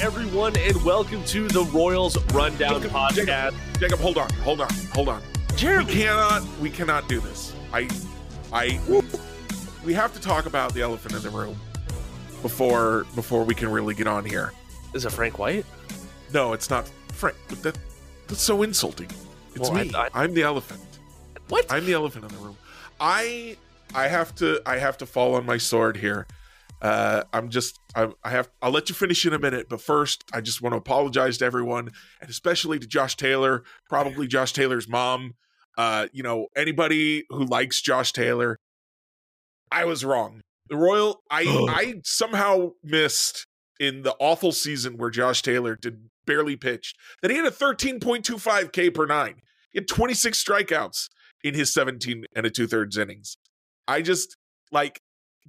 everyone, and welcome to the Royals Rundown Jacob, podcast. Jacob, Jacob, hold on, hold on, hold on. Jeremy, We cannot, we cannot do this. I, I, we have to talk about the elephant in the room before before we can really get on here. is it Frank White? No, it's not Frank. But that that's so insulting. It's Well, me. I, am the elephant. What? I'm the elephant in the room. I I have to I have to fall on my sword here. Uh, I'm just I, I have I'll let you finish in a minute, but first I just want to apologize to everyone and especially to Josh Taylor, probably Josh Taylor's mom. Uh, you know anybody who likes Josh Taylor. I was wrong. The Royal I I somehow missed in the awful season where Josh Taylor did barely pitched that he had a 13.25 K per nine. He had 26 strikeouts in his 17 and a two thirds innings. I just like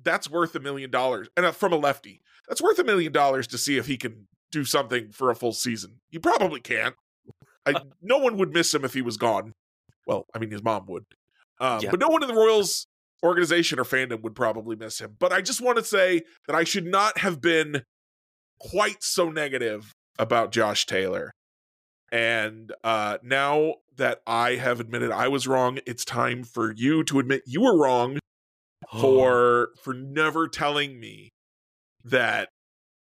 that's worth a million dollars, and uh, from a lefty, that's worth a million dollars to see if he can do something for a full season. He probably can't. I, no one would miss him if he was gone. Well, I mean, his mom would, um, Yeah. but no one in the Royals organization or fandom would probably miss him. But I just want to say that I should not have been quite so negative about Josh Taylor. And uh, now that I have admitted I was wrong, it's time for you to admit you were wrong for oh. for never telling me that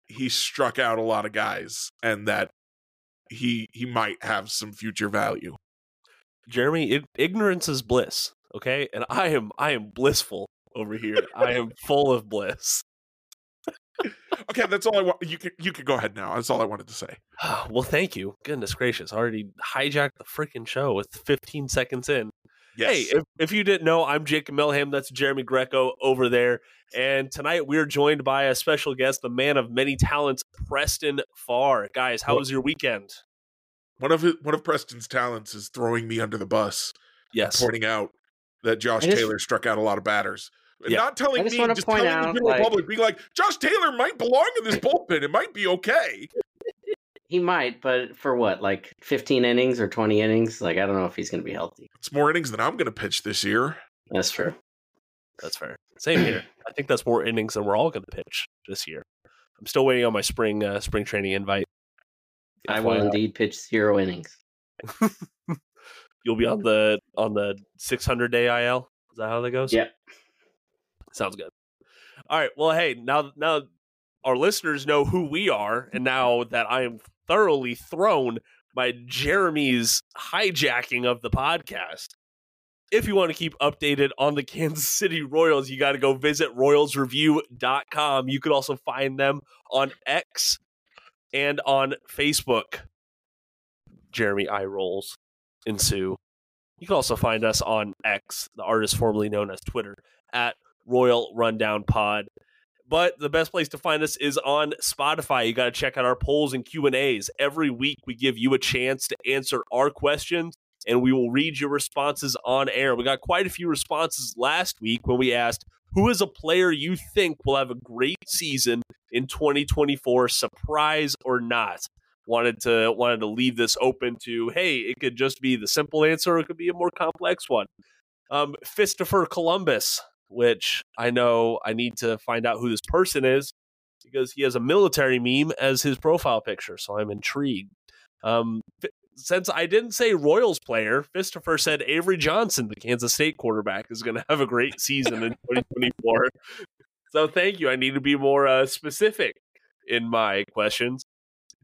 he struck out a lot of guys and that he he might have some future value. Jeremy, ig- ignorance is bliss. Okay, and I am I am blissful over here. I am full of bliss. Okay, that's all I want. You could you could go ahead now. That's all I wanted to say. well, thank you. Goodness gracious, already hijacked the freaking show with 15 seconds in. Yes. Hey, if, if you didn't know, I'm Jacob Milham. That's Jeremy Greco over there. And tonight we're joined by a special guest, the man of many talents, Preston Farr. Guys, how What- was your weekend? one of one of Preston's talents is throwing me under the bus, Yes. pointing out that Josh just- Taylor struck out a lot of batters. Yeah. Not telling just me, wanna just point telling the out, general like- public, being like, Josh Taylor might belong in this bullpen. It might be okay. He might, but for what? Like 15 innings or 20 innings? Like I don't know if he's going to be healthy. It's more innings than I'm going to pitch this year. That's true. That's fair. Same here. I think that's more innings than we're all going to pitch this year. I'm still waiting on my spring uh, spring training invite. I will FYI. indeed pitch zero innings. You'll be on the on the 600 day IL. Is that how that goes? Yep. Sounds good. All right. Well, hey, now now our listeners know who we are, and now that I am thoroughly thrown by Jeremy's hijacking of the podcast. If you want to keep updated on the Kansas City Royals, you got to go visit royalsreview.com. You could also find them on X and on Facebook. Jeremy eye rolls ensue. You can also find us on X, the artist formerly known as Twitter, at Royal Rundown Pod. But the best place to find us is on Spotify. You got to check out our polls and Q and A's. Every week, we give you a chance to answer our questions, and we will read your responses on air. We got quite a few responses last week when we asked, "Who is a player you think will have a great season in 2024, surprise or not?" Wanted to wanted to leave this open to, hey, it could just be the simple answer, it could be a more complex one. Um, Christopher Columbus which I know I need to find out who this person is because he has a military meme as his profile picture. So I'm intrigued. Um, since I didn't say Royals player, Christopher said Avery Johnson, the Kansas State quarterback, is going to have a great season in 2024. so thank you. I need to be more uh, specific in my questions.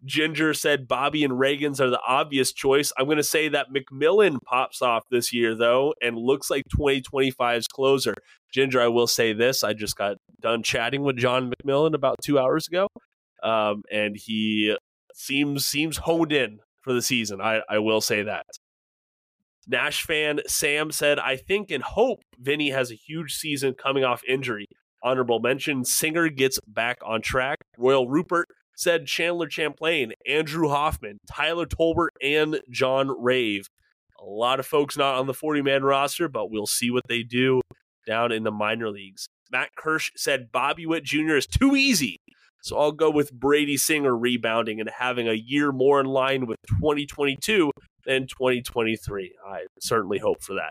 Ginger said Bobby and Ragans are the obvious choice. I'm going to say that McMillon pops off this year, though, and looks like 2025's closer. Ginger, I will say this. I just got done chatting with John McMillon about two hours ago, um, and he seems seems honed in for the season. I, I will say that. Nash fan Sam said, I think and hope Vinny has a huge season coming off injury. Honorable mention Singer gets back on track. Royal Rupert said Chandler Champlain, Andrew Hoffman, Tyler Tolbert, and John Rave. A lot of folks not on the 40 man roster, but we'll see what they do down in the minor leagues. Matt Kirsch said Bobby Witt Jr. is too easy. So I'll go with Brady Singer rebounding and having a year more in line with 2022 than 2023. I certainly hope for that.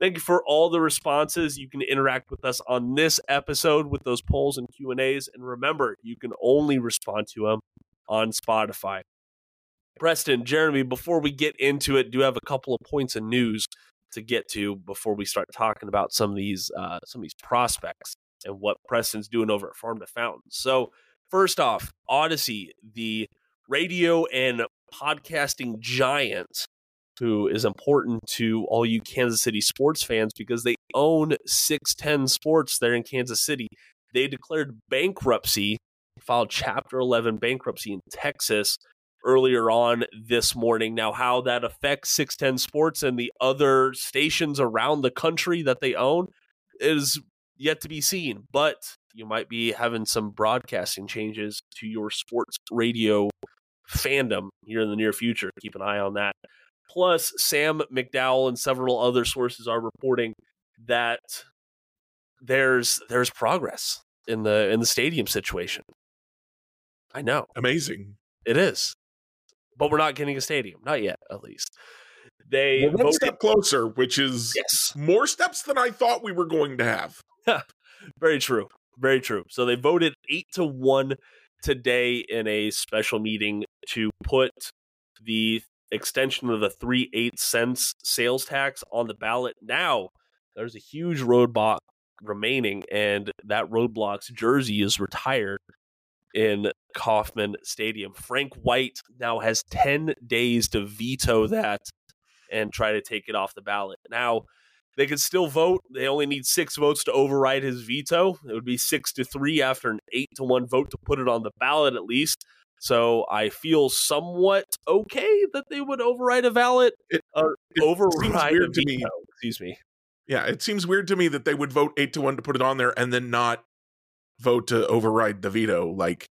Thank you for all the responses. You can interact with us on this episode with those polls and Q&As and remember, you can only respond to them on Spotify. Preston, Jeremy, before we get into it, do have a couple of points of news to get to before we start talking about some of these uh, some of these prospects and what Preston's doing over at Farm to Fountain. So, first off, Audacy, the radio and podcasting giant who is important to all you Kansas City sports fans because they own 610 Sports there in Kansas City. They declared bankruptcy, filed Chapter 11 bankruptcy in Texas earlier on this morning. Now, how that affects 610 Sports and the other stations around the country that they own is yet to be seen. But you might be having some broadcasting changes to your sports radio fandom here in the near future. Keep an eye on that. Plus, Sam McDowell and several other sources are reporting that there's there's progress in the in the stadium situation. I know. Amazing. It is. But we're not getting a stadium. Not yet, at least. They We're one voted- step closer, which is Yes. more steps than I thought we were going to have. Very true. Very true. So they voted eight to one today in a special meeting to put the extension of the three eight cents sales tax on the ballot. Now there's a huge roadblock remaining, and that roadblock's jersey is retired in Kauffman Stadium. Frank White now has 10 days to veto that and try to take it off the ballot. Now, they could still vote. They only need six votes to override his veto. It would be six to three after an eight to one vote to put it on the ballot, at least. So I feel somewhat okay that they would override a ballot It- or it seems override weird to me. veto. Excuse me. Yeah, it seems weird to me that they would vote eight to one to put it on there and then not vote to override the veto. Like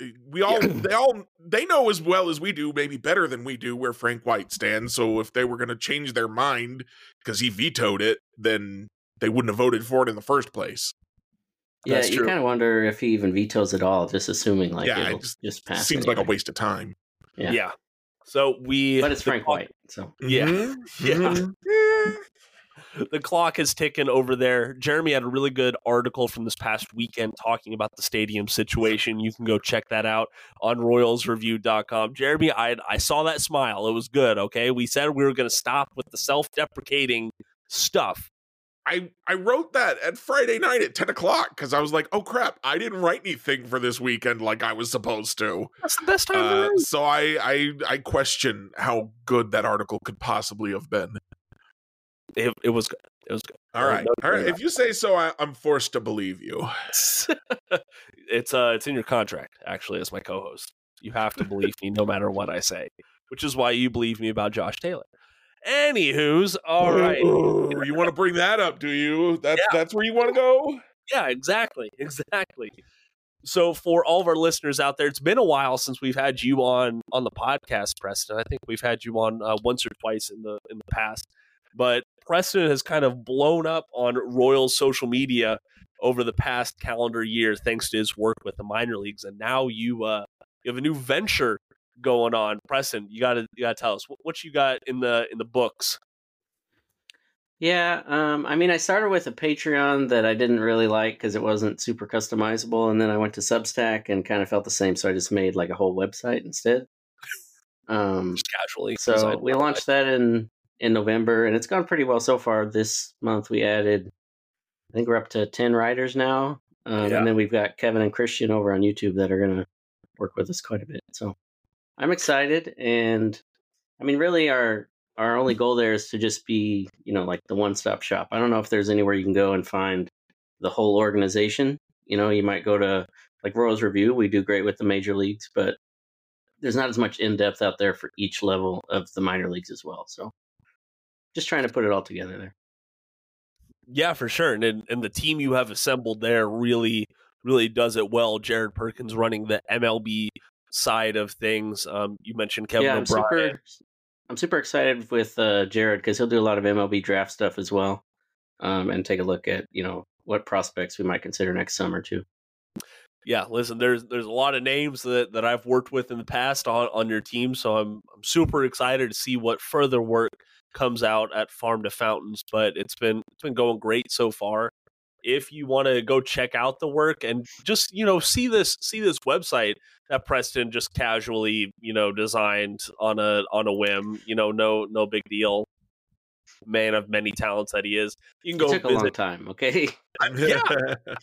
eh, we all they all they know as well as we do, maybe better than we do, where Frank White stands. So if they were gonna change their mind because he vetoed it, then they wouldn't have voted for it in the first place. Yeah, That's you true. kind of wonder if he even vetoes it all, just assuming like Yeah, it it'll just just, pass. Seems like a waste of time. Yeah. Yeah. So we But it's Frank clock- White, so Yeah. Mhm, Yeah. mhm. the clock is ticking over there. Jeremy had a really good article from this past weekend talking about the stadium situation. You can go check that out on royalsreview.com. Jeremy, I I saw that smile. It was good, okay? We said we were going to stop with the self-deprecating stuff. I I wrote that at Friday night at ten o'clock because I was like, oh crap, I didn't write anything for this weekend like I was supposed to. That's the best time to Uh, write. so I, I I question how good that article could possibly have been. It, it was good. It was good. All right, no all right. If you say so, I, I'm forced to believe you. it's uh it's in your contract actually as my co-host. You have to believe me no matter what I say, which is why you believe me about Josh Taylor. Anywho's, all right. You want to bring that up, do you? That's Yeah. that's where you want to go. Yeah, exactly. Exactly. So for all of our listeners out there, it's been a while since we've had you on on the podcast, Preston. I think we've had you on uh, once or twice in the in the past. But Preston has kind of blown up on Royals social media over the past calendar year thanks to his work with the minor leagues and now you uh you have a new venture going on. Preston, you got to you got to tell us what, what you got in the in the books. Yeah, um, I mean, I started with a Patreon that I didn't really like because it wasn't super customizable, and then I went to Substack and kind of felt the same, so I just made like a whole website instead. Um, Just casually. so we launched that in in November, and it's gone pretty well so far. This month we added, I think we're up to ten writers now, um, Yeah. and then we've got Kevin and Christian over on YouTube that are gonna work with us quite a bit. So I'm excited, and I mean, really, our our only goal there is to just be, you know, like the one stop shop. I don't know if there's anywhere you can go and find the whole organization. You know, you might go to like Royals Review. We do great with the major leagues, but there's not as much in depth out there for each level of the minor leagues as well. So just trying to put it all together there. Yeah, for sure. And and the team you have assembled there really really does it well. Jared Perkins running the MLB side of things. Um, you mentioned Kevin yeah, I'm O'Brien. super, I'm super excited with uh, Jared because he'll do a lot of MLB draft stuff as well, um, and take a look at you know what prospects we might consider next summer too. Yeah, listen, there's there's a lot of names that, that I've worked with in the past on, on your team, so I'm I'm super excited to see what further work comes out at Farm to Fountains. But it's been it's been going great so far, if you want to go check out the work and just you know see this see this website that Preston just casually you know designed on a on a whim, you know, no no big deal. Man of many talents that he is. You can It go took a visit long time. Okay. yeah,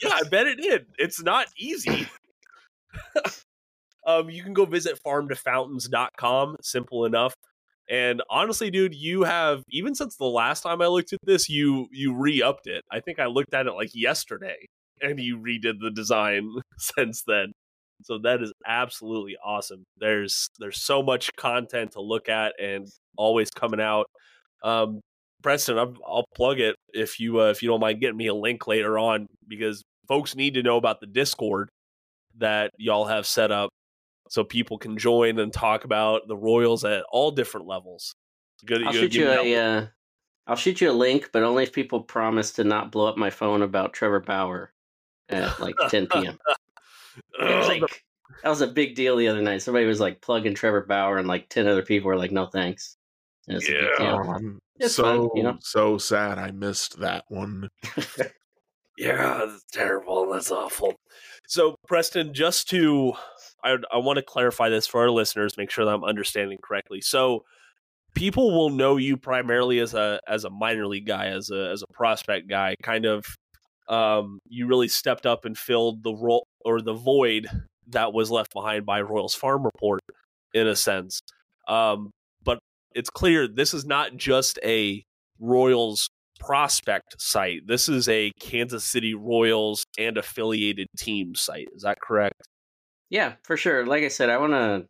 yeah, I bet it did. It's not easy. um, you can go visit farmtofountains.com. Simple enough. And honestly, dude, you have even since the last time I looked at this, you you re-upped it. I think I looked at it like yesterday, and you redid the design since then. So that is absolutely awesome. There's there's so much content to look at and always coming out. Um, Preston, I'm, I'll plug it if you uh, if you don't mind getting me a link later on because folks need to know about the Discord that y'all have set up so people can join and talk about the Royals at all different levels. Good, I'll shoot you a, uh, I'll shoot you a link, but only if people promise to not blow up my phone about Trevor Bauer at like 10 p.m. Was like that was a big deal the other night. Somebody was like plugging Trevor Bauer, and like 10 other people were like, "No thanks." It's a big Yeah. Oh, I'm It's so fun, you know? so sad I missed that one. Yeah, that's terrible. That's awful. So, Preston, just to, I, I want to clarify this for our listeners, make sure that I'm understanding correctly. So, people will know you primarily as a as a minor league guy, as a as a prospect guy. Kind of, um, you really stepped up and filled the role or the void that was left behind by Royals Farm Report, in a sense. Um, but it's clear this is not just a Royals prospect site. This is a Kansas City Royals and affiliated team site. Is that correct? Yeah, for sure. Like I said, I want to.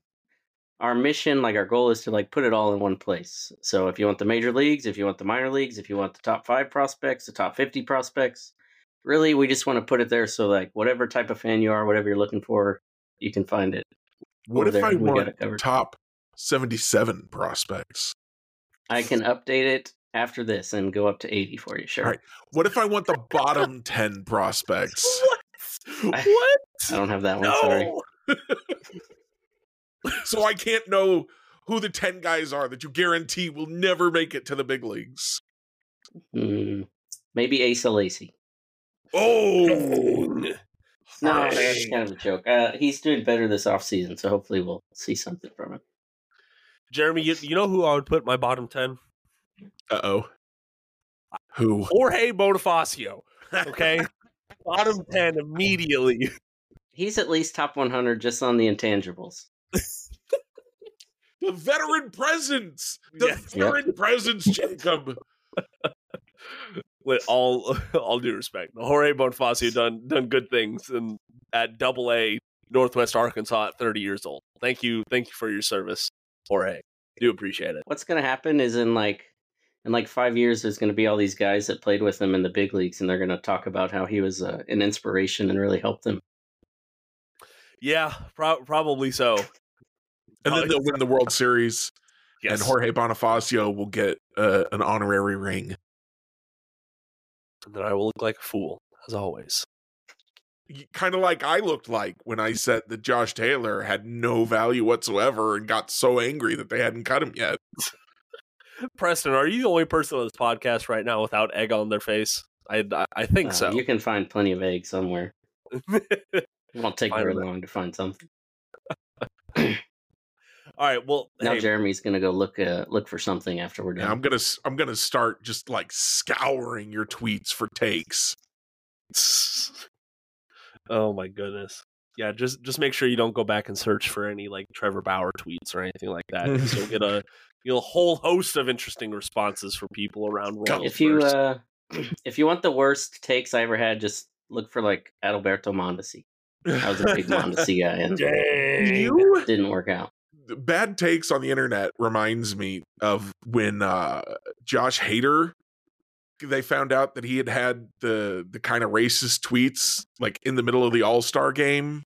Our mission, like our goal, is to like put it all in one place. So if you want the major leagues, if you want the minor leagues, if you want the top five prospects, the top fifty prospects, really, we just want to put it there. So like whatever type of fan you are, whatever you're looking for, you can find it. What if there, I we want top 77 prospects? I can update it after this and go up to eighty for you. Sure. All right. What if I want the bottom 10 prospects? What? What? I don't have that one. Sorry. No. So I can't know who the 10 guys are that you guarantee will never make it to the big leagues. Hmm. maybe Asa Lacy. Oh, No, Harsh. that's kind of a joke. Uh, he's doing better this offseason, so hopefully we'll see something from him. Jeremy, you, you know who I would put my bottom 10? uh oh. Who? Jorge Bonifacio. Okay. bottom 10 immediately. He's at least top 100 just on the intangibles. The veteran presence. The Yeah. veteran presence, Jacob. With all all due respect, Jorge Bonifacio done done good things and at Double A Northwest Arkansas at 30 years old. Thank you, thank you for your service, Jorge. Do appreciate it. What's going to happen is in like in like five years, there's going to be all these guys that played with him in the big leagues, and they're going to talk about how he was uh, an inspiration and really helped them. Yeah, pro- probably so. And then they'll win the World Series, Yes. and Jorge Bonifacio will get uh, an honorary ring. And then I will look like a fool, as always. Kind of like I looked like when I said that Josh Taylor had no value whatsoever and got so angry that they hadn't cut him yet. Preston, are you the only person on this podcast right now without egg on their face? I, I, I think Uh, so. You can find plenty of eggs somewhere. It won't take very long to find something. All right. Well, Now hey, Jeremy's going to go look uh, look for something after we're Yeah, done. I'm gonna I'm gonna start just like scouring your tweets for takes. oh my goodness. Yeah, just just make sure you don't go back and search for any like Trevor Bauer tweets or anything like that. you'll get a you'll a whole host of interesting responses for people around Royals if you first. uh, if you want the worst takes I ever had, just look for like Adalberto Mondesi. I was a big Mondesi guy, and Dang. You didn't work out. bad takes on the internet reminds me of when uh Josh Hader they found out that he had had the the kind of racist tweets like in the middle of the All-Star game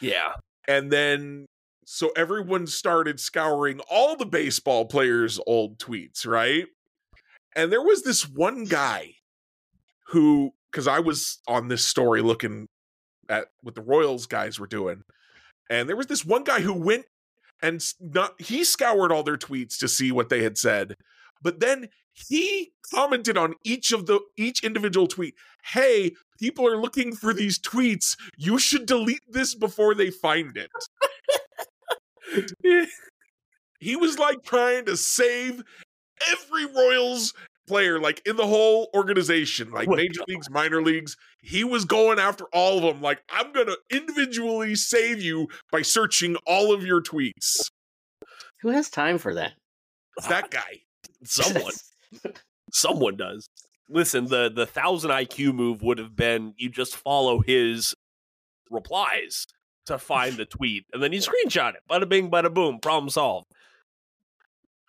Yeah. and then so everyone started scouring all the baseball players old tweets right and there was this one guy who because i was on this story looking at what the royals guys were doing and there was this one guy who went and not he scoured all their tweets to see what they had said but then he commented on each of the each individual tweet. Hey, people are looking for these tweets. You should delete this before they find it. he was like trying to save every Royals player, like in the whole organization, like major leagues, minor leagues. He was going after all of them. Like, I'm going to individually save you by searching all of your tweets. Who has time for that? That guy. Someone. Someone does. Listen, the the thousand IQ move would have been you just follow his replies to find the tweet, and then you screenshot it. Bada bing, bada boom. Problem solved.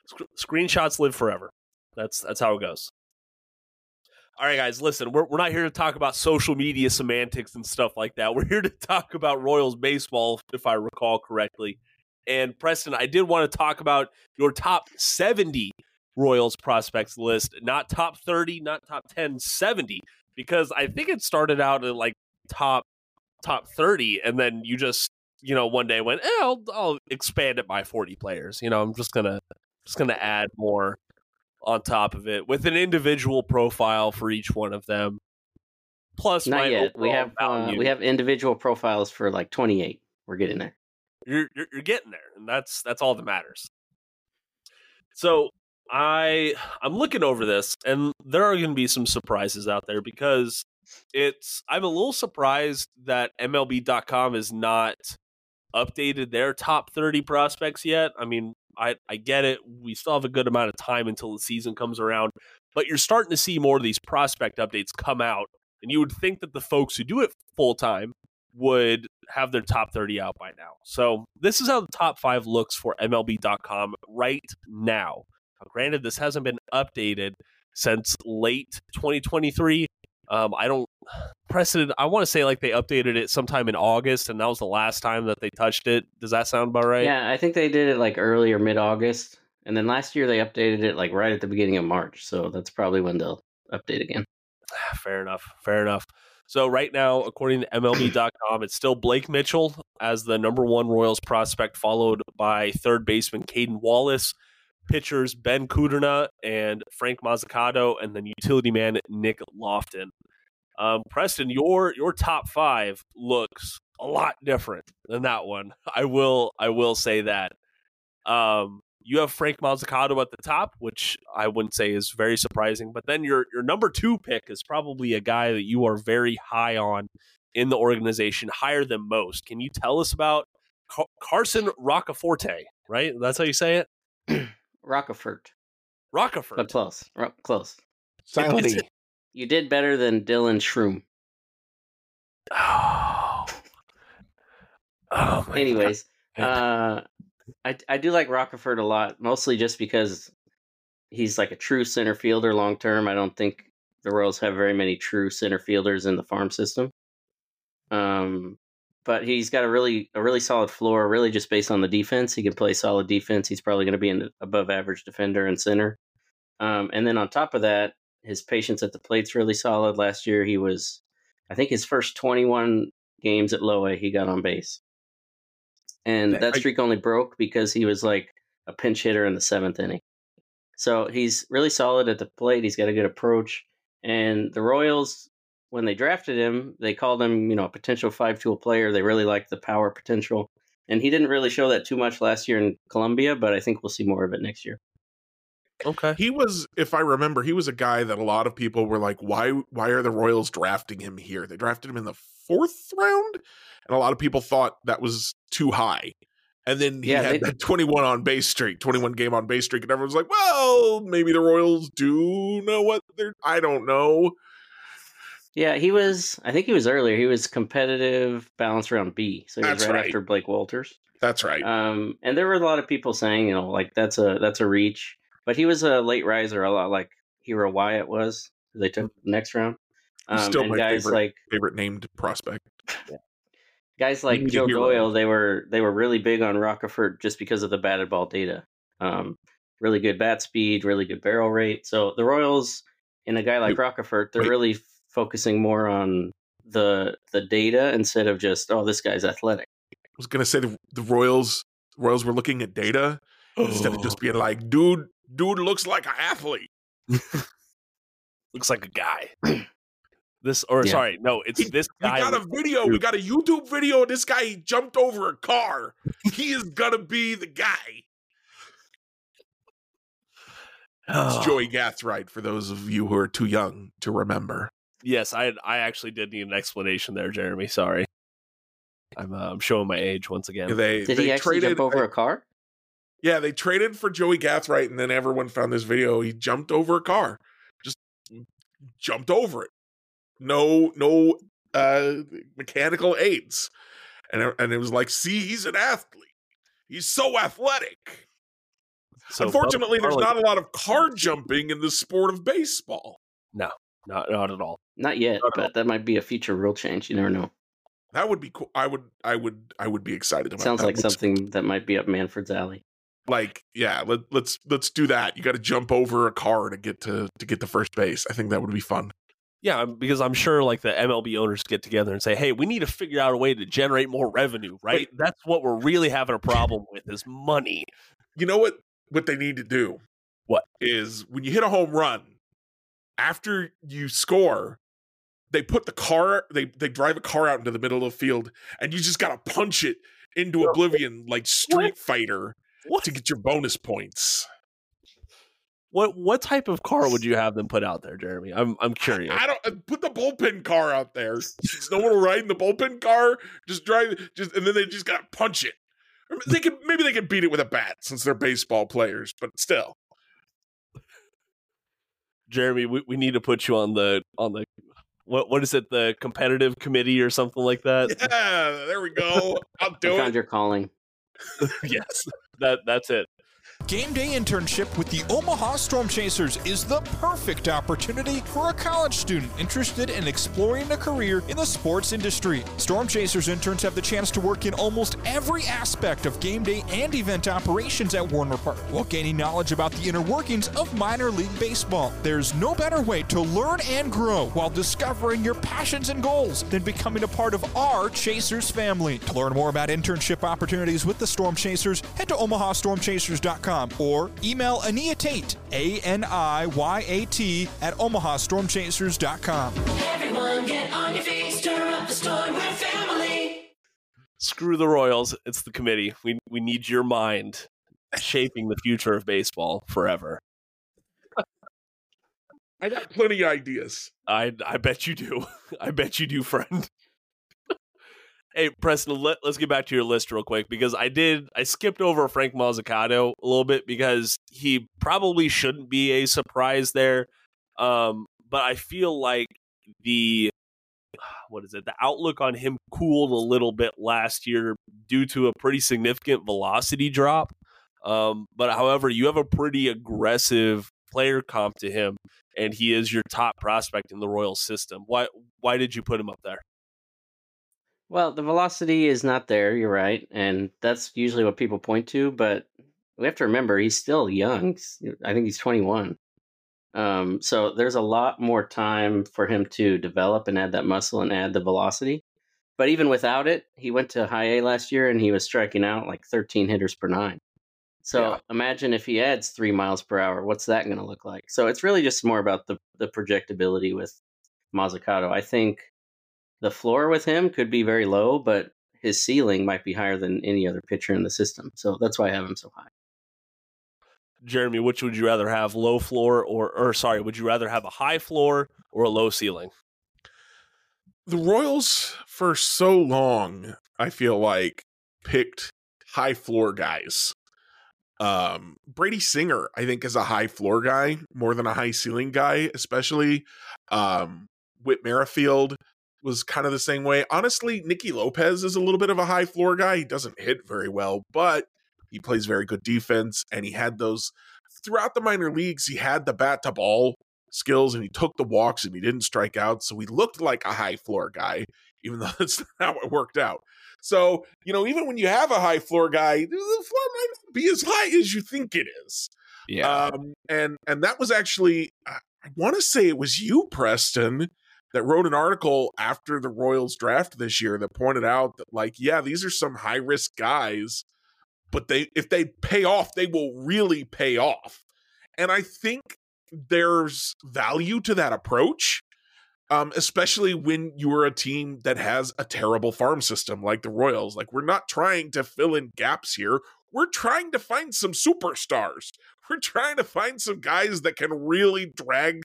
Sc- screenshots live forever. That's that's how it goes. All right, guys, listen, we're, we're not here to talk about social media semantics and stuff like that. We're here to talk about Royals baseball, if I recall correctly. And Preston, I did want to talk about your top 70 Royals prospects list, not top 30, not top 10, 70, because I think it started out at like top top 30 and then you just, you know, one day went, eh, I'll, I'll expand it by 40 players. You know, I'm just going to just going to add more on top of it with an individual profile for each one of them. Plus, not yet. We have uh, we have individual profiles for like 28. We're getting there. You're, you're you're getting there, and that's that's all that matters. So I I'm looking over this, and there are going to be some surprises out there because it's I'm a little surprised that MLB.com is not updated their top 30 prospects yet. I mean, I, I get it. We still have a good amount of time until the season comes around, but you're starting to see more of these prospect updates come out. And you would think that the folks who do it full time would have their top 30 out by now. So this is how the top five looks for MLB.com right now. now granted, this hasn't been updated since late 2023. Um, I don't precedent. I want to say like they updated it sometime in August, and that was the last time that they touched it. Does that sound about right? Yeah, I think they did it like early or mid August, and then last year they updated it like right at the beginning of March. So that's probably when they'll update again. Fair enough. Fair enough. So right now, according to MLB.com, it's still Blake Mitchell as the number one Royals prospect, followed by third baseman Cayden Wallace, pitchers Ben Kudrna and Frank Mozzicato, and then utility man Nick Loftin. Um, Preston, your your top five looks a lot different than that one. I will I will say that. Um, you have Frank Mozzicato at the top, which I wouldn't say is very surprising. But then your your number two pick is probably a guy that you are very high on in the organization, higher than most. Can you tell us about Car- Carson Roccaforte? Right, that's how you say it. Roccaforte. Roccaforte. But close. Ro- close. Silently. You did better than Dylan Shroom. Oh. oh my Anyways, uh, I I do like Roccaforte a lot, mostly just because he's like a true center fielder long term. I don't think the Royals have very many true center fielders in the farm system. Um, but he's got a really a really solid floor, really just based on the defense. He can play solid defense. He's probably going to be an above average defender and center. Um, and then on top of that, his patience at the plate's really solid. Last year, he was, I think, his first 21 games at Low A, he got on base, and that streak only broke because he was like a pinch hitter in the seventh inning. So he's really solid at the plate. He's got a good approach, and the Royals when they drafted him, they called him, you know, a potential five tool player. They really liked the power potential. And he didn't really show that too much last year in Columbia, but I think we'll see more of it next year. Okay. He was, if I remember, he was a guy that a lot of people were like, why why are the Royals drafting him here? They drafted him in the fourth round, and a lot of people thought that was too high. And then he Yeah, had they- that 21 on base streak, 21 game on base streak, and everyone's like, well, maybe the Royals do know what they're I don't know. Yeah, he was, I think he was earlier. He was competitive, balanced around B. So he was right, right. after Blake Wolters. That's right. Um, and there were a lot of people saying, you know, like that's a that's a reach. But he was a late riser, a lot like Hiro Wyatt was. They took the next round. Um, still my guys favorite. like Favorite named prospect. guys like Joe. Doyle, they were they were really big on Roccaforte just because of the batted ball data. Um, really good bat speed, really good barrel rate. So the Royals and a guy like Wait, Roccaforte, they're wait. really f- focusing more on the the data instead of just oh this guy's athletic. I was gonna say the, the Royals Royals were looking at data instead of just being like, dude, dude looks like an athlete. Looks like a guy. This or Yeah. sorry, no, it's He- this We got a video. We got a YouTube video of this guy. He jumped over a car. He is gonna be the guy. It's Oh, Joey Gathright for those of you who are too young to remember. Yes, I I actually did need an explanation there, Jeremy. Sorry, I'm uh, I'm showing my age once again. They Did they he actually traded jump over a car? Yeah, they traded for Joey Gathright, and then everyone found this video. He jumped over a car, just jumped over it. No, no uh, mechanical aids, and it- and it was like, see, he's an athlete. He's so athletic. So, Unfortunately, there's not a lot of car jumping in the sport of baseball. No, not not at all. Not yet, Not at all. but that might be a future rule change. You never know. That would be cool. I would, I would, I would be excited about. Sounds that. like something that might be up Manfred's alley. Like, yeah, let, let's let's do that. You got to jump over a car to get to to get to first base. I think that would be fun. Yeah, um, because I'm sure like the MLB owners get together and say, "Hey, we need to figure out a way to generate more revenue." Right? That's what we're really having a problem with is money. you know what what they need to do What? is when you hit a home run after you score they put the car they they drive a car out into the middle of the field and you just gotta punch it into oblivion like street fighter What? to get your bonus points What what type of car would you have them put out there, Jeremy? I'm I'm curious. i don't uh, put the bullpen car out there no one will ride in the bullpen car just drive just and then they just gotta punch it Or they could maybe they could beat it with a bat since they're baseball players but still Jeremy, we, we need to put you on the on the what what is it, the competitive committee or something like that? yeah there we go i'll I do it found your calling. yes. That that's it. Game day internship with the Omaha Storm Chasers is the perfect opportunity for a college student interested in exploring a career in the sports industry. Storm Chasers interns have the chance to work in almost every aspect of game day and event operations at Werner Park while gaining knowledge about the inner workings of minor league baseball. There's no better way to learn and grow while discovering your passions and goals than becoming a part of our Chasers family. To learn more about internship opportunities with the Storm Chasers, head to omahastormchasers.com or email Aniya Tate, A N I Y A T, at omahastormchasers.com. Everyone get on your feet, stir up the storm, we're family. Screw the Royals. It's the committee. We we need your mind shaping the future of baseball forever. I got plenty of ideas. I I bet you do. I bet you do, friend. Hey, Preston, let, let's get back to your list real quick because I did I skipped over Frank Mozzicato a little bit because he probably shouldn't be a surprise there. Um, but I feel like the what is it? The outlook on him cooled a little bit last year due to a pretty significant velocity drop. Um, but however, you have a pretty aggressive player comp to him and he is your top prospect in the Royal system. Why why did you put him up there? Well, the velocity is not there, you're right. And that's usually what people point to, but we have to remember he's still young. I think he's 21. Um, so there's a lot more time for him to develop and add that muscle and add the velocity. But even without it, he went to high A last year and he was striking out like 13 hitters per nine. So Yeah. imagine if he adds three miles per hour, what's that going to look like? So it's really just more about the, the projectability with Mozzicato. I think the floor with him could be very low, but his ceiling might be higher than any other pitcher in the system. So that's why I have him so high. Jeremy, which would you rather have, low floor or or sorry, would you rather have a high floor or a low ceiling? The Royals, for so long, I feel like, picked high floor guys. Um, Brady Singer, I think, is a high floor guy more than a high ceiling guy, especially. Um, Whit Merrifield was kind of the same way. Honestly, Nicky Lopez is a little bit of a high floor guy. He doesn't hit very well, but he plays very good defense, and he had those throughout the minor leagues. He had the bat to ball skills, and he took the walks, and he didn't strike out, so he looked like a high floor guy, even though that's not how it worked out. So you know, even when you have a high floor guy, the floor might not be as high as you think it is. Yeah. Um, and and that was actually I, I want to say it was you, Preston, that wrote an article after the Royals draft this year that pointed out that like, yeah, these are some high risk guys, but they if they pay off, they will really pay off. And I think there's value to that approach. Um, especially when you're a team that has a terrible farm system like the Royals. Like, we're not trying to fill in gaps here. We're trying to find some superstars. We're trying to find some guys that can really drag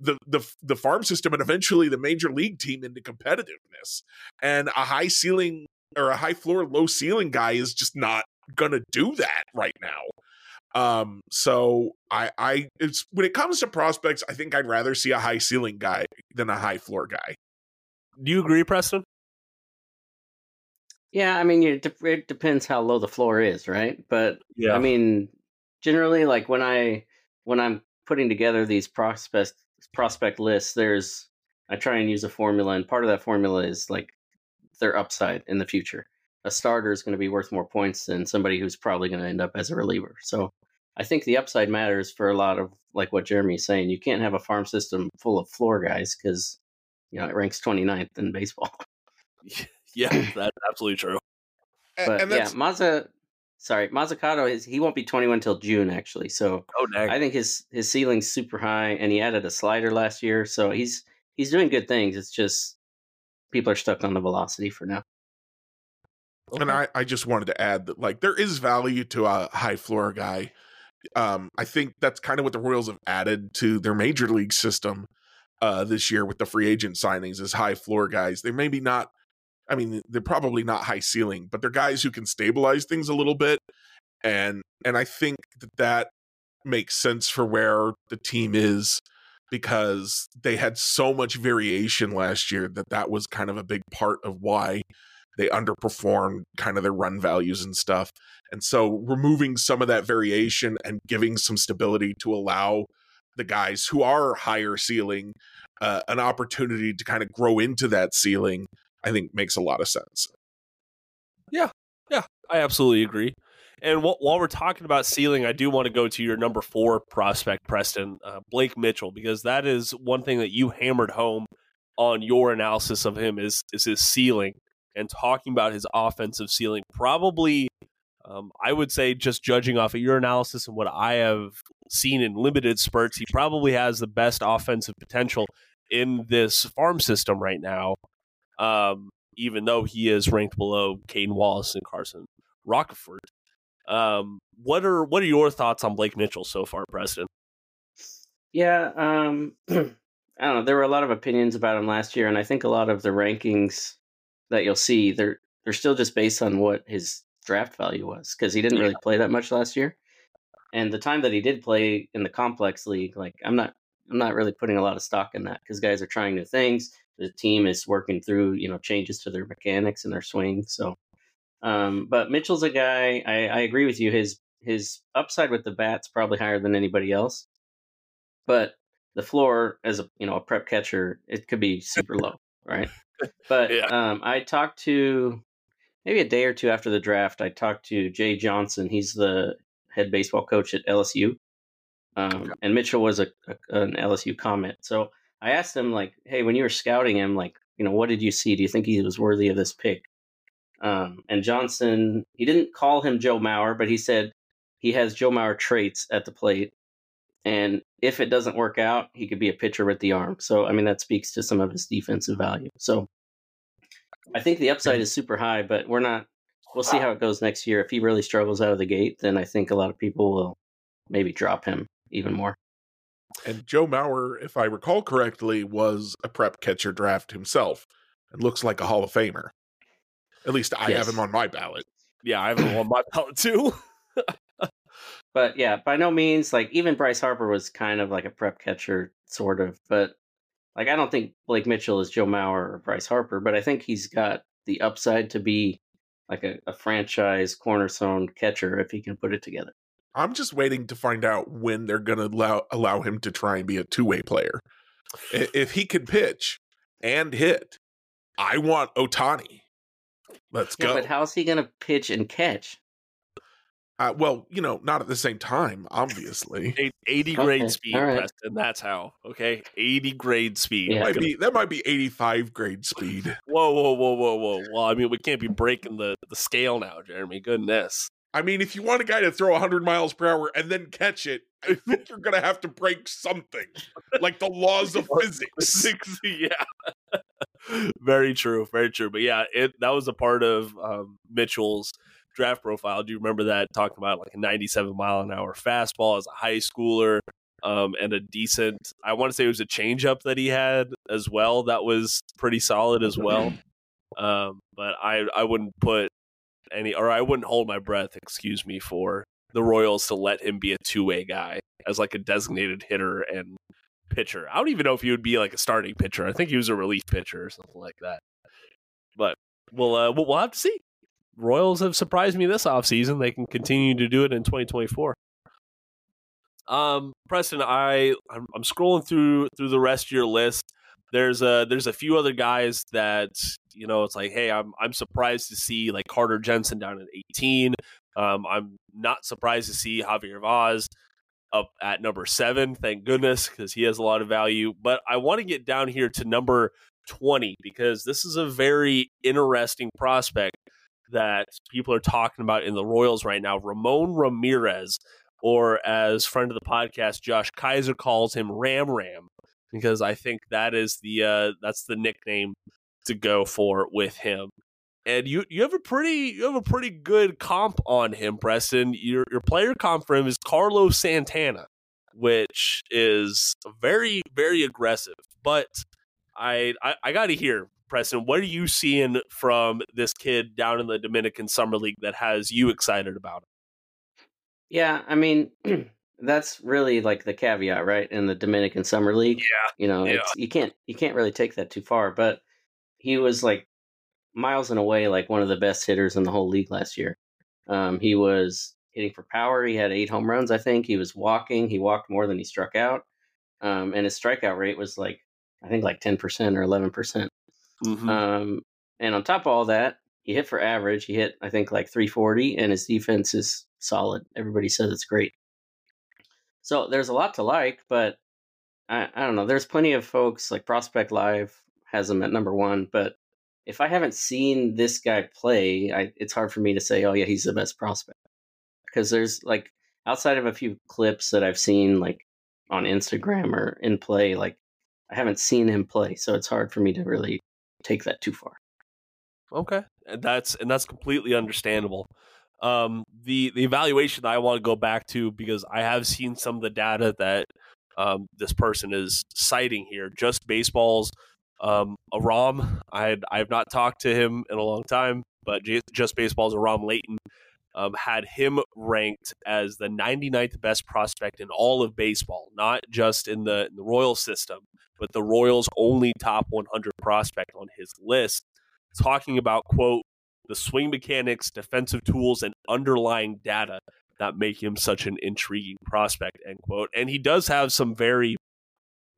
the the the farm system and eventually the major league team into competitiveness. And a high ceiling or a high floor, low ceiling guy is just not gonna do that right now. Um, so I, I, it's when it comes to prospects, I think I'd rather see a high ceiling guy than a high floor guy. Do you agree, Preston? Yeah, I mean, it, de- it depends how low the floor is, right? But Yeah. I mean, generally, like when I when I'm putting together these prospect prospect lists, there's I try and use a formula, and part of that formula is like their upside in the future. A starter is going to be worth more points than somebody who's probably going to end up as a reliever. So I think the upside matters for a lot of like what Jeremy's saying. You can't have a farm system full of floor guys because you know it ranks 29th in baseball. yeah, that's absolutely true. But and yeah, that's Mazza. Sorry, Mozzicato is he won't be 21 until June actually. So Oh, dang. I think his his ceiling's super high, and he added a slider last year, so he's he's doing good things. It's just people are stuck on the velocity for now. and I, I just wanted to add that like there is value to a high floor guy. Um, I think that's kind of what the Royals have added to their major league system uh this year with the free agent signings is high floor guys. They're maybe not I mean, they're probably not high ceiling, but they're guys who can stabilize things a little bit. And and I think that that makes sense for where the team is because they had so much variation last year that that was kind of a big part of why they underperformed kind of their run values and stuff. And so removing some of that variation and giving some stability to allow the guys who are higher ceiling uh, an opportunity to kind of grow into that ceiling, I think makes a lot of sense. Yeah, yeah, I absolutely agree. And wh- while we're talking about ceiling, I do want to go to your number four prospect, Preston, uh, Blake Mitchell, because that is one thing that you hammered home on your analysis of him is is his ceiling and talking about his offensive ceiling. Probably, um, I would say, just judging off of your analysis and what I have seen in limited spurts, he probably has the best offensive potential in this farm system right now. Um, even though he is ranked below Cayden Wallace and Carson Roccaforte. Um, what are what are your thoughts on Blake Mitchell so far, Preston? Yeah, um, I don't know. There were a lot of opinions about him last year, and I think a lot of the rankings that you'll see they're they're still just based on what his draft value was because he didn't really play that much last year. And the time that he did play in the complex league, like I'm not I'm not really putting a lot of stock in that because guys are trying new things. The team is working through you know changes to their mechanics and their swing. So, um, but Mitchell's a guy. I, I agree with you. His his upside with the bat's probably higher than anybody else but the floor as a you know a prep catcher it could be super low right but Yeah. um i talked to maybe a day or two after the draft i talked to jay johnson he's the head baseball coach at lsu um, and mitchell was a, a an lsu comment so i asked him like hey when you were scouting him like you know what did you see do you think he was worthy of this pick um, and johnson he didn't call him joe mauer but he said he has joe mauer traits at the plate and if it doesn't work out, he could be a pitcher with the arm. So, I mean, that speaks to some of his defensive value. So, I think the upside is super high, but we're not, we'll see how it goes next year. If he really struggles out of the gate, then I think a lot of people will maybe drop him even more. And Joe Mauer, if I recall correctly, was a prep catcher draft himself and looks like a Hall of Famer. At least I Yes. have him on my ballot. Yeah, I have him on my ballot too. But yeah, by no means, like, even Bryce Harper was kind of like a prep catcher, sort of. But like, I don't think Blake Mitchell is Joe Mauer or Bryce Harper, but I think he's got the upside to be like a, a franchise cornerstone catcher if he can put it together. I'm just waiting to find out when they're going to allow allow him to try and be a two way player. If he can pitch and hit, I want Ohtani. Let's Yeah, go. but how's he going to pitch and catch? uh, well, you know, not at the same time, obviously. Eight- 80 Okay, grade speed, all right. Preston. That's how. Okay, 80 grade speed. Yeah. Might be that might be 85 grade speed. Whoa, whoa, whoa, whoa, whoa. Well, I mean, we can't be breaking the, the scale now, Jeremy. Goodness. I mean, if you want a guy to throw 100 miles per hour and then catch it I think you're gonna have to break something, like the laws of physics. Yeah. very true, very true. But yeah, it that was a part of um, Mitchell's draft profile. Do you remember that talking about like a 97 mile an hour fastball as a high schooler? Um, and a decent, I want to say it was a changeup that he had as well. That was pretty solid as well. Um, but I, I wouldn't put any, or I wouldn't hold my breath, excuse me, for the Royals to let him be a two way guy as like a designated hitter and pitcher. I don't even know if he would be like a starting pitcher. I think he was a relief pitcher or something like that. But we'll uh, we'll, have to see. Royals have surprised me this offseason. They can continue to do it in 2024. Um, Preston, I I'm, I'm scrolling through through the rest of your list. There's a there's a few other guys that you know it's like, hey, I'm I'm surprised to see like Carter Jensen down at 18. Um, I'm not surprised to see Javier Vaz up at number seven. Thank goodness, because he has a lot of value. But I want to get down here to number 20 because this is a very interesting prospect that people are talking about in the Royals right now. Ramon Ramirez, or as friend of the podcast Josh Kaiser calls him, Ram Ram, because I think that is the uh, that's the nickname to go for with him. And you you have a pretty you have a pretty good comp on him, Preston. Your your player comp for him is Carlos Santana, which is very very aggressive. But I I, I got to hear Preston. What are you seeing from this kid down in the Dominican Summer League that has you excited about him? Yeah, I mean, that's really like the caveat, right? In the Dominican Summer League, Yeah, you know, yeah. it's, you can't you can't really take that too far. But he was like miles and away like one of the best hitters in the whole league last year. Um, he was hitting for power. He had eight home runs, I think. He was walking. He walked more than he struck out, um, and his strikeout rate was like I think like ten percent or eleven percent. Mhm. Um, and on top of all that, he hit for average. He hit, I think, like 340, and his defense is solid. Everybody says it's great. So there's a lot to like, but I, I don't know. There's plenty of folks like Prospect Live has him at number one, but if I haven't seen this guy play, I, it's hard for me to say, oh yeah, he's the best prospect because there's like outside of a few clips that I've seen like on Instagram or in play, like I haven't seen him play, so it's hard for me to really take that too far. Okay, and that's and that's completely understandable. Um, the the evaluation I want to go back to because I have seen some of the data that um, this person is citing here. Just baseballs. Um, Aram, I I have not talked to him in a long time, but just baseballs. Aram Leighton um, had him ranked as the 99th best prospect in all of baseball, not just in the, in the Royal system, but the Royals' only top 100 prospect on his list talking about quote the swing mechanics, defensive tools, and underlying data that make him such an intriguing prospect. End quote. And he does have some very,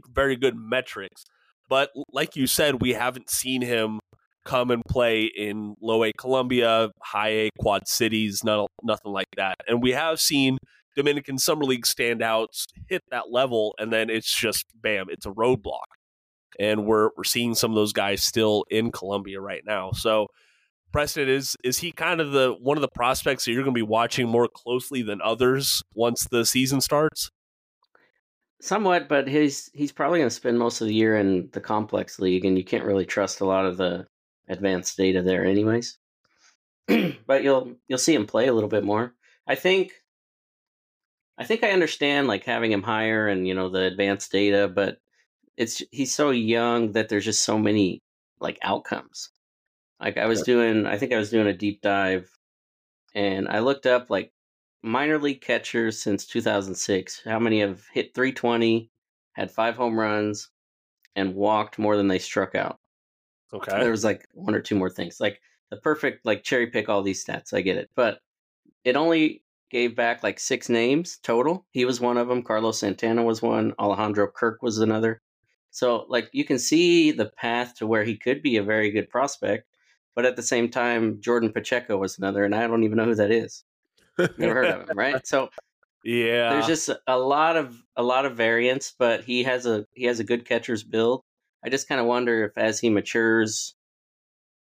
very good metrics, but like you said, we haven't seen him come and play in low A Columbia, high A Quad Cities, not, nothing like that. And we have seen Dominican Summer League standouts hit that level, and then it's just bam, it's a roadblock and we're we're seeing some of those guys still in Columbia right now. So Preston is is he kind of the one of the prospects that you're going to be watching more closely than others once the season starts? Somewhat, but he's he's probably going to spend most of the year in the complex league, and you can't really trust a lot of the advanced data there, anyways. but you'll you'll see him play a little bit more. I think. I think I understand like having him higher and you know the advanced data, but it's he's so young that there's just so many like outcomes. Like I was doing, I think I was doing a deep dive, and I looked up like minor league catchers since 2006. How many have hit 320, had five home runs, and walked more than they struck out? Okay. There was like one or two more things, like the perfect like cherry pick all these stats. I get it, but it only gave back like six names total. He was one of them. Carlos Santana was one. Alejandro Kirk was another. So like you can see the path to where he could be a very good prospect, but at the same time, Jordan Pacheco was another, and I don't even know who that is. Never heard of him, right? So yeah. there's just a lot of a lot of variance, but he has a he has a good catcher's build. I just kind of wonder if as he matures,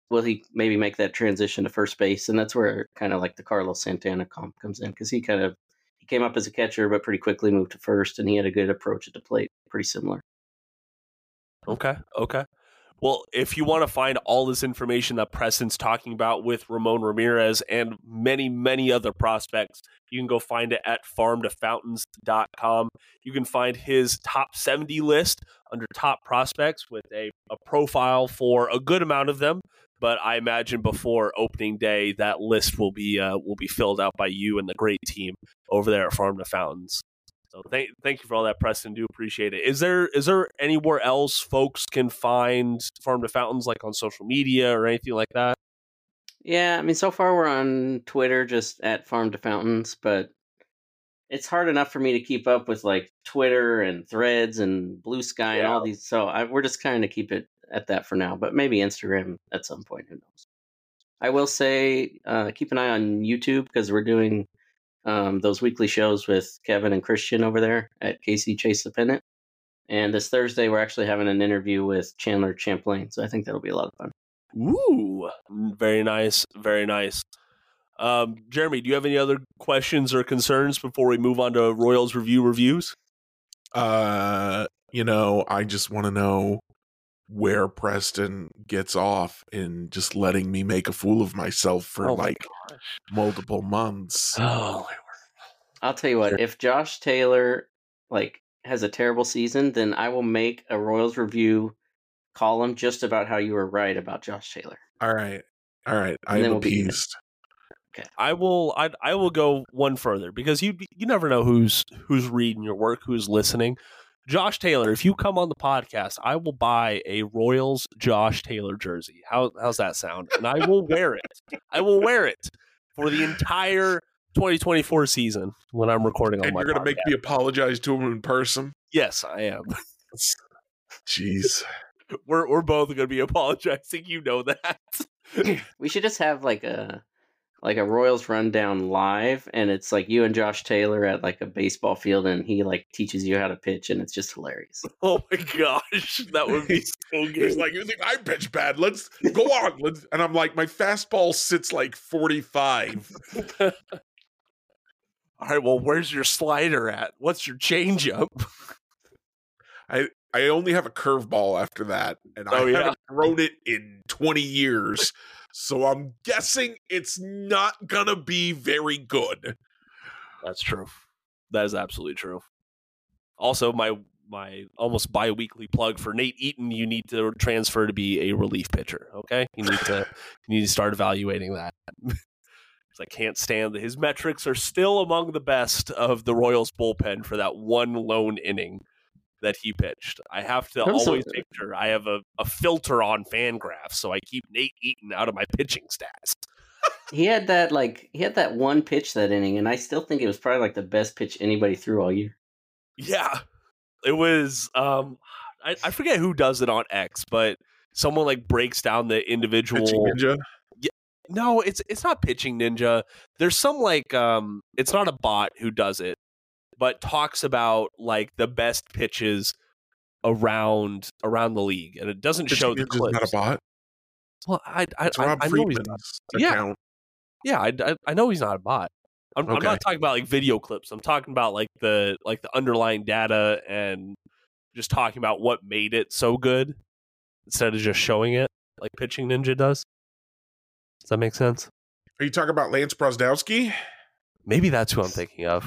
will he maybe make that transition to first base, and that's where kind of like the Carlos Santana comp comes in because he kind of he came up as a catcher, but pretty quickly moved to first, and he had a good approach at the plate, pretty similar. Okay. Okay. Well, if you want to find all this information that Preston's talking about with Ramon Ramirez and many, many other prospects, you can go find it at farmtofountains.com. You can find his top 70 list under top prospects with a, a profile for a good amount of them. But I imagine before opening day, that list will be uh, will be filled out by you and the great team over there at Farm to Fountains. So thank thank you for all that, Preston. Do appreciate it. Is there is there anywhere else folks can find Farm to Fountains, like on social media or anything like that? Yeah, I mean, so far we're on Twitter just at Farm to Fountains, but it's hard enough for me to keep up with like Twitter and Threads and Blue Sky and all these. So I, we're just kind of keep it at that for now. But maybe Instagram at some point. Who knows? I will say uh, keep an eye on YouTube because we're doing um, those weekly shows with Kevin and Christian over there at Casey Chase the Pennant. And this Thursday we're actually having an interview with Chandler Champlain. So I think that'll be a lot of fun. Ooh, very nice, very nice. Um, Jeremy, do you have any other questions or concerns before we move on to Royals review reviews? Uh, you know, I just want to know where Preston gets off in just letting me make a fool of myself for Oh my like multiple months. Oh, I'll tell you what, if Josh Taylor like has a terrible season, then I will make a Royals review column just about how you were right about Josh Taylor. All right. All right. And I'm then we'll be even. appeased. I will. I I will go one further because you you never know who's who's reading your work, who's listening. Josh Taylor, if you come on the podcast, I will buy a Royals Josh Taylor jersey. How how's that sound? And I will wear it. I will wear it for the entire 2024 season when I'm recording on And my. you're gonna make me apologize to him in person. Yes, I am. Jeez. We're we're both going to be apologizing. You know that. We should just have like a like a Royals rundown live and it's like you and Josh Taylor at like a baseball field and he like teaches you how to pitch and it's just hilarious. Oh my gosh, that would be so He's good. like, you think I pitch bad? Let's go on. Let's, and I'm like, my fastball sits like 45. All right, well, where's your slider at? What's your changeup? I I only have a curveball after that, and oh, I Oh, yeah? haven't thrown it in 20 years. So I'm guessing it's not gonna be very good. That's true. That is absolutely true. Also, my my almost bi-weekly plug for Nate Eaton, you need to transfer to be a relief pitcher. Okay, you need to you need to start evaluating that. I can't stand that his metrics are still among the best of the Royals bullpen for that one lone inning that he pitched. I have to I'm so- always make sure I have a, a filter on Fangraphs, so I keep Nate Eaton out of my pitching stats. He had that like he had that one pitch that inning and I still think it was probably like the best pitch anybody threw all year. Yeah. It was um I, I forget who does it on X, but someone like breaks down the individual Pitching ninja. No, it's it's not pitching ninja. There's some like um it's not a bot who does it, but talks about like the best pitches around around the league and it doesn't show the clips. not a bot. Well, I I, It's Rob I know he's not. Friedman's Yeah. Yeah, I, I, I know he's not a bot. I'm, I'm not talking about like video clips. I'm talking about like the like the underlying data and just talking about what made it so good instead of just showing it like Pitching Ninja does. Does that make sense? Are you talking about Lance Brozdowski? Maybe that's who I'm thinking of.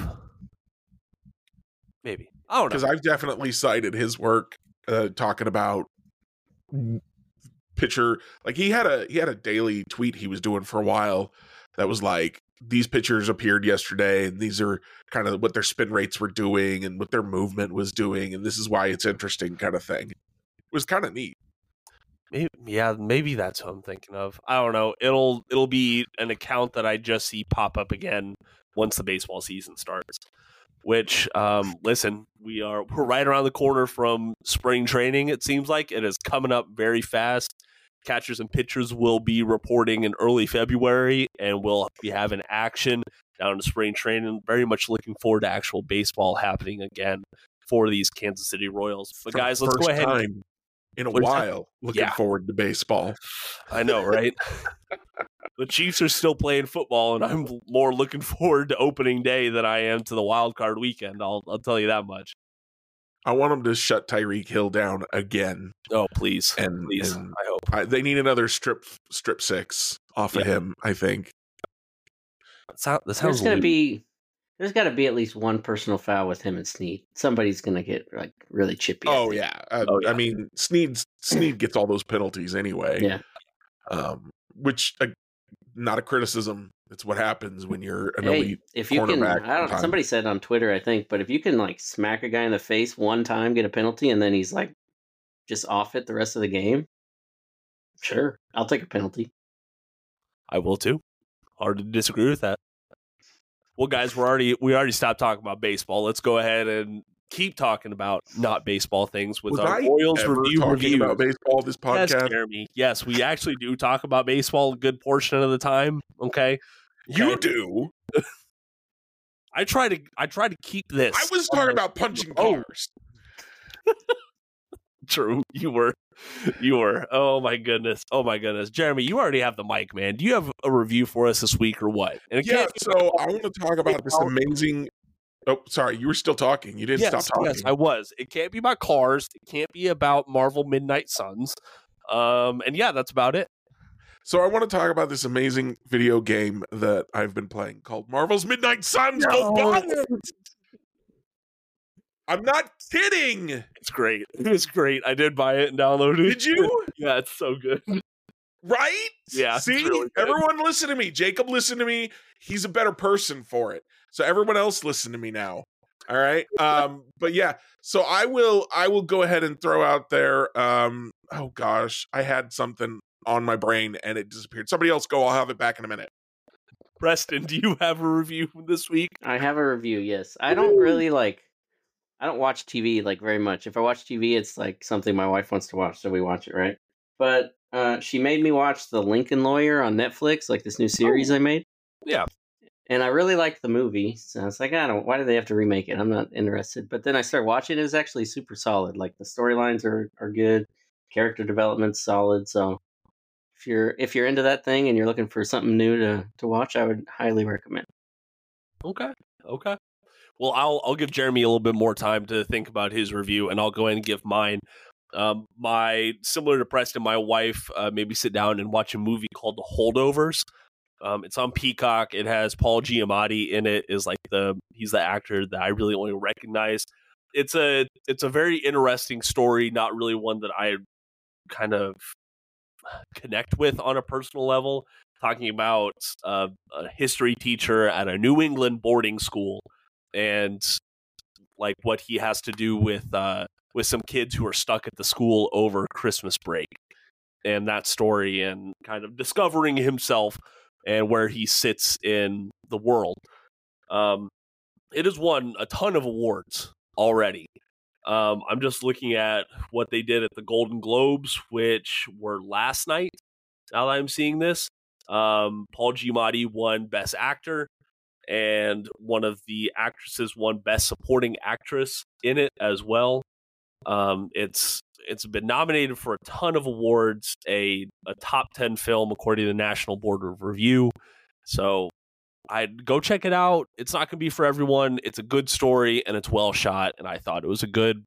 Maybe I don't know Because. I've definitely cited his work uh, talking about pitcher. Like he had a he had a daily tweet he was doing for a while that was like these pitchers appeared yesterday and these are kind of what their spin rates were doing and what their movement was doing and this is why it's interesting kind of thing. It was kind of neat. Maybe, yeah, maybe that's what I'm thinking of. I don't know. It'll it'll be an account that I just see pop up again once the baseball season starts. Which, um, listen, we are we're right around the corner from spring training. It seems like it is coming up very fast. Catchers and pitchers will be reporting in early February, and we'll be having action down in spring training. Very much looking forward to actual baseball happening again for these Kansas City Royals. But For guys, let's go ahead. and- time in a What is that? while looking Yeah. forward to baseball. I know, right? the Chiefs are still playing football, and I'm more looking forward to opening day than I am to the wild card weekend. I'll I'll tell you that much. I want them to shut Tyreek Hill down again. Oh please, And, please, and I hope. I, they need another strip strip six off of him. I think. That sound- that There's sounds gonna be there's got to be at least one personal foul with him and Sneed. Somebody's gonna get like really chippy. Oh yeah. Uh, Oh, yeah. I mean, Snead Sneed gets all those penalties anyway. yeah. Um, which uh, not a criticism. It's what happens when you're an Hey, elite. if you can, I don't. time. Somebody said on Twitter, I think, but if you can like smack a guy in the face one time, get a penalty, and then he's like just off it the rest of the game, sure, I'll take a penalty. I will too. Hard to disagree with that. Well, guys, we're already we already stopped talking about baseball. Let's go ahead and keep talking about not baseball things with Was our I ever review talking review. about baseball this Yes, podcast? Jeremy. Yes, we actually do talk about baseball a good portion of the time. Okay, you Okay. do. I try to I try to keep this. I was talking about punching cars. True, you were, you were. Oh my goodness, oh my goodness, Jeremy, you already have the mic, man. Do you have a review for us this week or what? And Yeah. So I want to talk about this amazing. Oh, sorry. You were still talking. You didn't yes, stop talking. yes, I was. It can't be about cars. It can't be about Marvel Midnight Suns. Um, and yeah, that's about it. So I want to talk about this amazing video game that I've been playing called Marvel's Midnight Suns. Go! I'm not kidding. It's great. It's great. I did buy it and download it. Did you? Yeah, it's so good. Right? Yeah, See, really everyone listen to me. Jacob, listen to me. He's a better person for it. So everyone else listen to me now. All right. Um, but yeah, so I will I will go ahead and throw out there. Um, oh gosh, I had something on my brain and it disappeared. Somebody else go, I'll have it back in a minute. Preston, do you have a review this week? I have a review. Yes, I don't really like. I don't watch TV like very much. If I watch TV, it's like something my wife wants to watch, so we watch it, right? But uh, she made me watch The Lincoln Lawyer on Netflix, like this new series I made. Yeah. And I really liked the movie, so I was like, I don't. Why do they have to remake it? I'm not interested. But then I started watching. it. Was actually super solid. Like the storylines are are good, character development's solid. So if you're if you're into that thing and you're looking for something new to to watch, I would highly recommend. Okay. Okay. Well, I'll I'll give Jeremy a little bit more time to think about his review, and I'll go ahead and give mine. Um, my similar to Preston, my wife uh, made me sit down and watch a movie called The Holdovers. Um, it's on Peacock. It has Paul Giamatti in it. Is like the he's the actor that I really only recognize. It's a it's a very interesting story. Not really one that I kind of connect with on a personal level. Talking about uh, a history teacher at a New England boarding school and like what he has to do with uh, with some kids who are stuck at the school over Christmas break, and that story, and kind of discovering himself and where he sits in the world. Um, it has won a ton of awards already. Um, I'm just looking at what they did at the Golden Globes, which were last night. Now that I'm seeing this, um, Paul Giamatti won Best Actor, and one of the actresses won Best Supporting Actress in it as well. Um, it's it's been nominated for a ton of awards, a a top ten film according to the National Board of Review. So I'd go check it out. It's not going to be for everyone. It's a good story and it's well shot, and I thought it was a good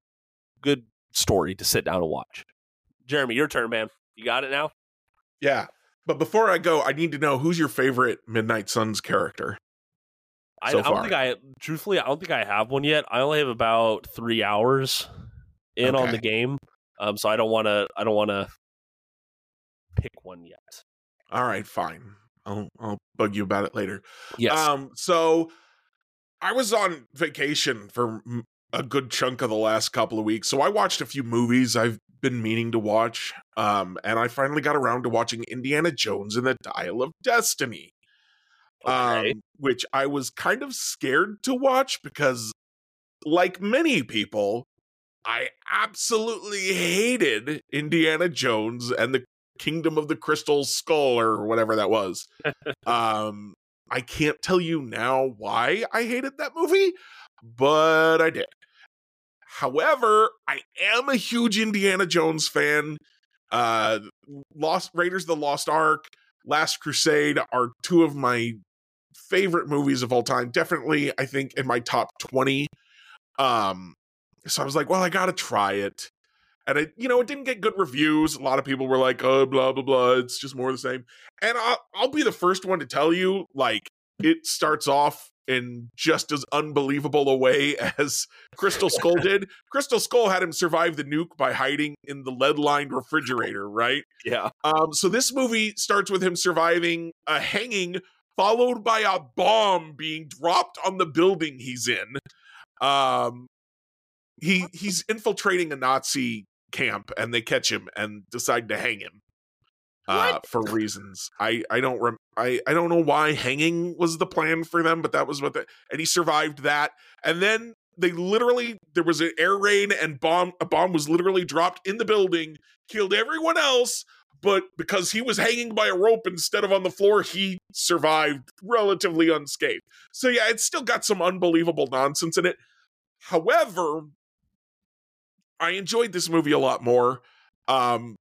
good story to sit down and watch. Jeremy, your turn, man. You got it now. Yeah. But before I go, I need to know who's your favorite Midnight Suns character? I, So I don't far. think I truthfully I don't think I have one yet. I only have about three hours in on the game, um, so I don't want to I don't want to pick one yet. All right, fine. I'll I'll bug you about it later. Yes, Um, so I was on vacation for a good chunk of the last couple of weeks, so I watched a few movies I've been meaning to watch. Um, and I finally got around to watching Indiana Jones and the Dial of Destiny. okay. Um, which I was kind of scared to watch because, like many people, I absolutely hated Indiana Jones and the Kingdom of the Crystal Skull or whatever that was. um, I can't tell you now why I hated that movie, but I did. However, I am a huge Indiana Jones fan. Uh, Lost Raiders of the Lost Ark, Last Crusade are two of my favorite movies of all time. Definitely, I think in my top 20. Um, so I was like, well, I gotta try it. And it, you know, it didn't get good reviews. A lot of people were like, oh, blah, blah, blah. It's just more of the same. And I'll, I'll be the first one to tell you, like, it starts off in just as unbelievable a way as Crystal Skull did. Crystal Skull had him survive the nuke by hiding in the lead lined refrigerator, right? Yeah. Um, so this movie starts with him surviving a hanging, followed by a bomb being dropped on the building he's in. Um, he he's infiltrating a Nazi camp, and they catch him and decide to hang him. Uh, for reasons I I don't rem- I I don't know why hanging was the plan for them, but that was what the and he survived that, and then they literally there was an air raid and bomb a bomb was literally dropped in the building, killed everyone else, but because he was hanging by a rope instead of on the floor, he survived relatively unscathed. So yeah, it's still got some unbelievable nonsense in it. However, I enjoyed this movie a lot more. Um,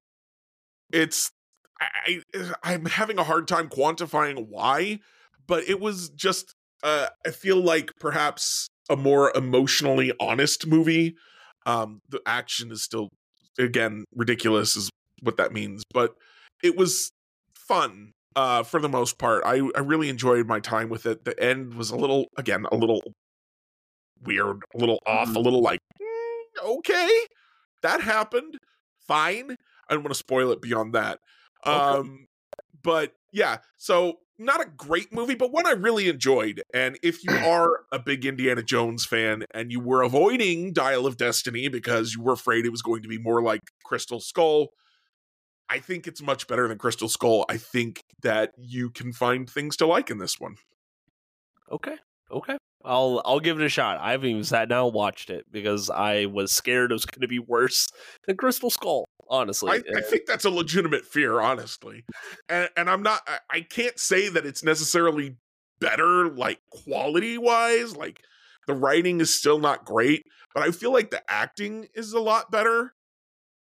it's I, I I'm having a hard time quantifying why, but it was just uh, I feel like perhaps a more emotionally honest movie. Um, the action is still again ridiculous is what that means, but it was fun uh, for the most part. I I really enjoyed my time with it. The end was a little again a little weird, a little off, a little like okay, that happened. Fine. I don't want to spoil it beyond that. Um, but yeah, so not a great movie, but one I really enjoyed. And if you are a big Indiana Jones fan and you were avoiding Dial of Destiny because you were afraid it was going to be more like Crystal Skull, I think it's much better than Crystal Skull. I think that you can find things to like in this one. Okay. Okay. I'll I'll give it a shot. I haven't even sat down and watched it because I was scared it was going to be worse than Crystal Skull. Honestly, I, I think that's a legitimate fear, honestly, and and I'm not. I, I can't say that it's necessarily better, like quality wise. Like the writing is still not great, but I feel like the acting is a lot better.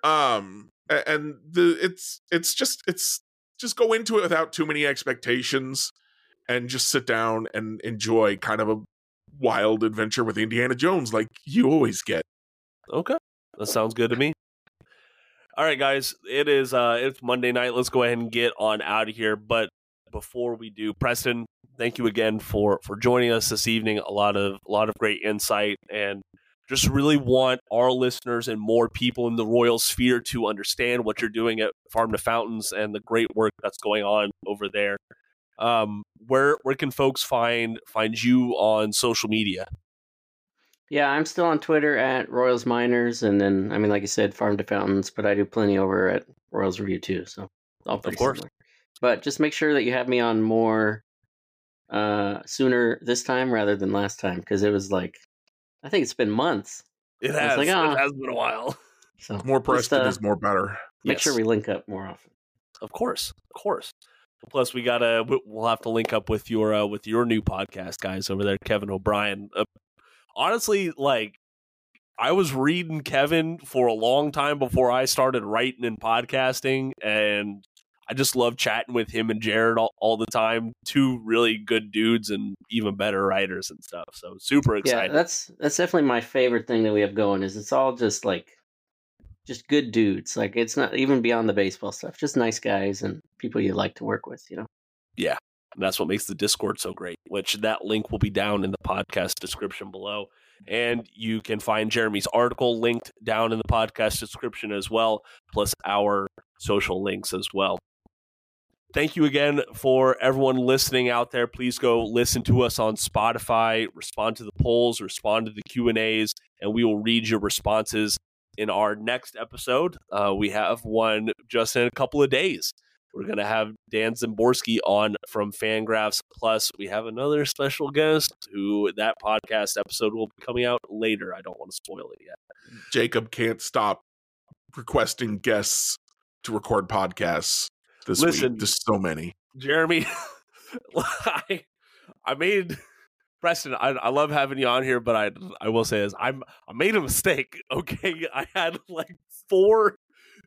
Um, and the it's it's just it's just go into it without too many expectations, and just sit down and enjoy kind of a wild adventure with Indiana Jones, like you always get. Okay. That sounds good to me. All right, guys. It is uh it's Monday night. Let's go ahead and get on out of here. But before we do, Preston, thank you again for for joining us this evening. A lot of a lot of great insight and just really want our listeners and more people in the royal sphere to understand what you're doing at Farm to Fountains and the great work that's going on over there. Um, where where can folks find find you on social media? Yeah, I'm still on Twitter at Royals Minors, and then I mean, like I said, Farm to Fountains, but I do plenty over at Royals Review too. So all pretty course. similar. But just make sure that you have me on more uh sooner this time rather than last time because it was like I think it's been months. It I has like, ah. it has been a while. So More just, Preston uh, is more better. Make sure we link up more often. Of course, of course. Plus, we gotta we- we'll have to link up with your uh, with your new podcast guys over there, Kevin O'Brien. Uh, honestly, like I was reading Kevin for a long time before I started writing and podcasting, and I just love chatting with him and Jared all, all the time. Two really good dudes and even better writers and stuff. So super excited. Yeah, that's that's definitely my favorite thing that we have going. Is it's all just like just good dudes. Like it's not even beyond the baseball stuff. Just nice guys and people you like to work with. You know. Yeah. And that's what makes the Discord so great, which that link will be down in the podcast description below. And you can find Jeremy's article linked down in the podcast description as well, plus our social links as well. Thank you again for everyone listening out there. Please go listen to us on Spotify, respond to the polls, respond to the Q&As, and we will read your responses in our next episode. Uh, we have one just in a couple of days. We're going to have Dan Szymborski on from Fangraphs. Plus, we have another special guest who that podcast episode will be coming out later. I don't want to spoil it yet. Jacob can't stop requesting guests to record podcasts this Listen. week. There's so many. Jeremy, I, I made Preston. I, I love having you on here, but I I will say is I'm I made a mistake. Okay, I had like four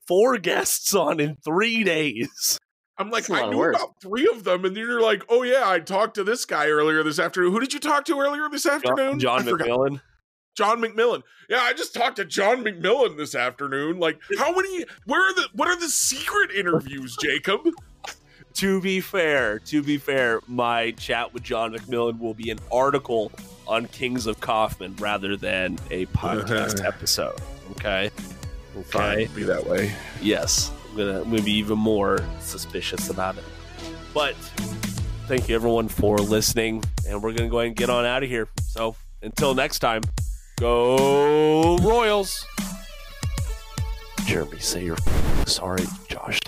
four guests on in three days. I'm like, That's a lot I knew about three of them, and then you're like, oh yeah, I talked to this guy earlier this afternoon. Who did you talk to earlier this afternoon? John, John McMillon. John McMillon. Yeah, I just talked to John McMillon this afternoon. Like, how many? Where are the? What are the secret interviews, Jacob? To be fair, to be fair, my chat with John McMillon will be an article on Kings of Kauffman rather than a podcast uh-huh. episode. Okay. Okay. Be that way. Yes, I'm gonna, I'm gonna be even more suspicious about it. But thank you everyone for listening, and we're gonna go ahead and get on out of here. So until next time, go Royals. Jeremy, say you're sorry, Josh.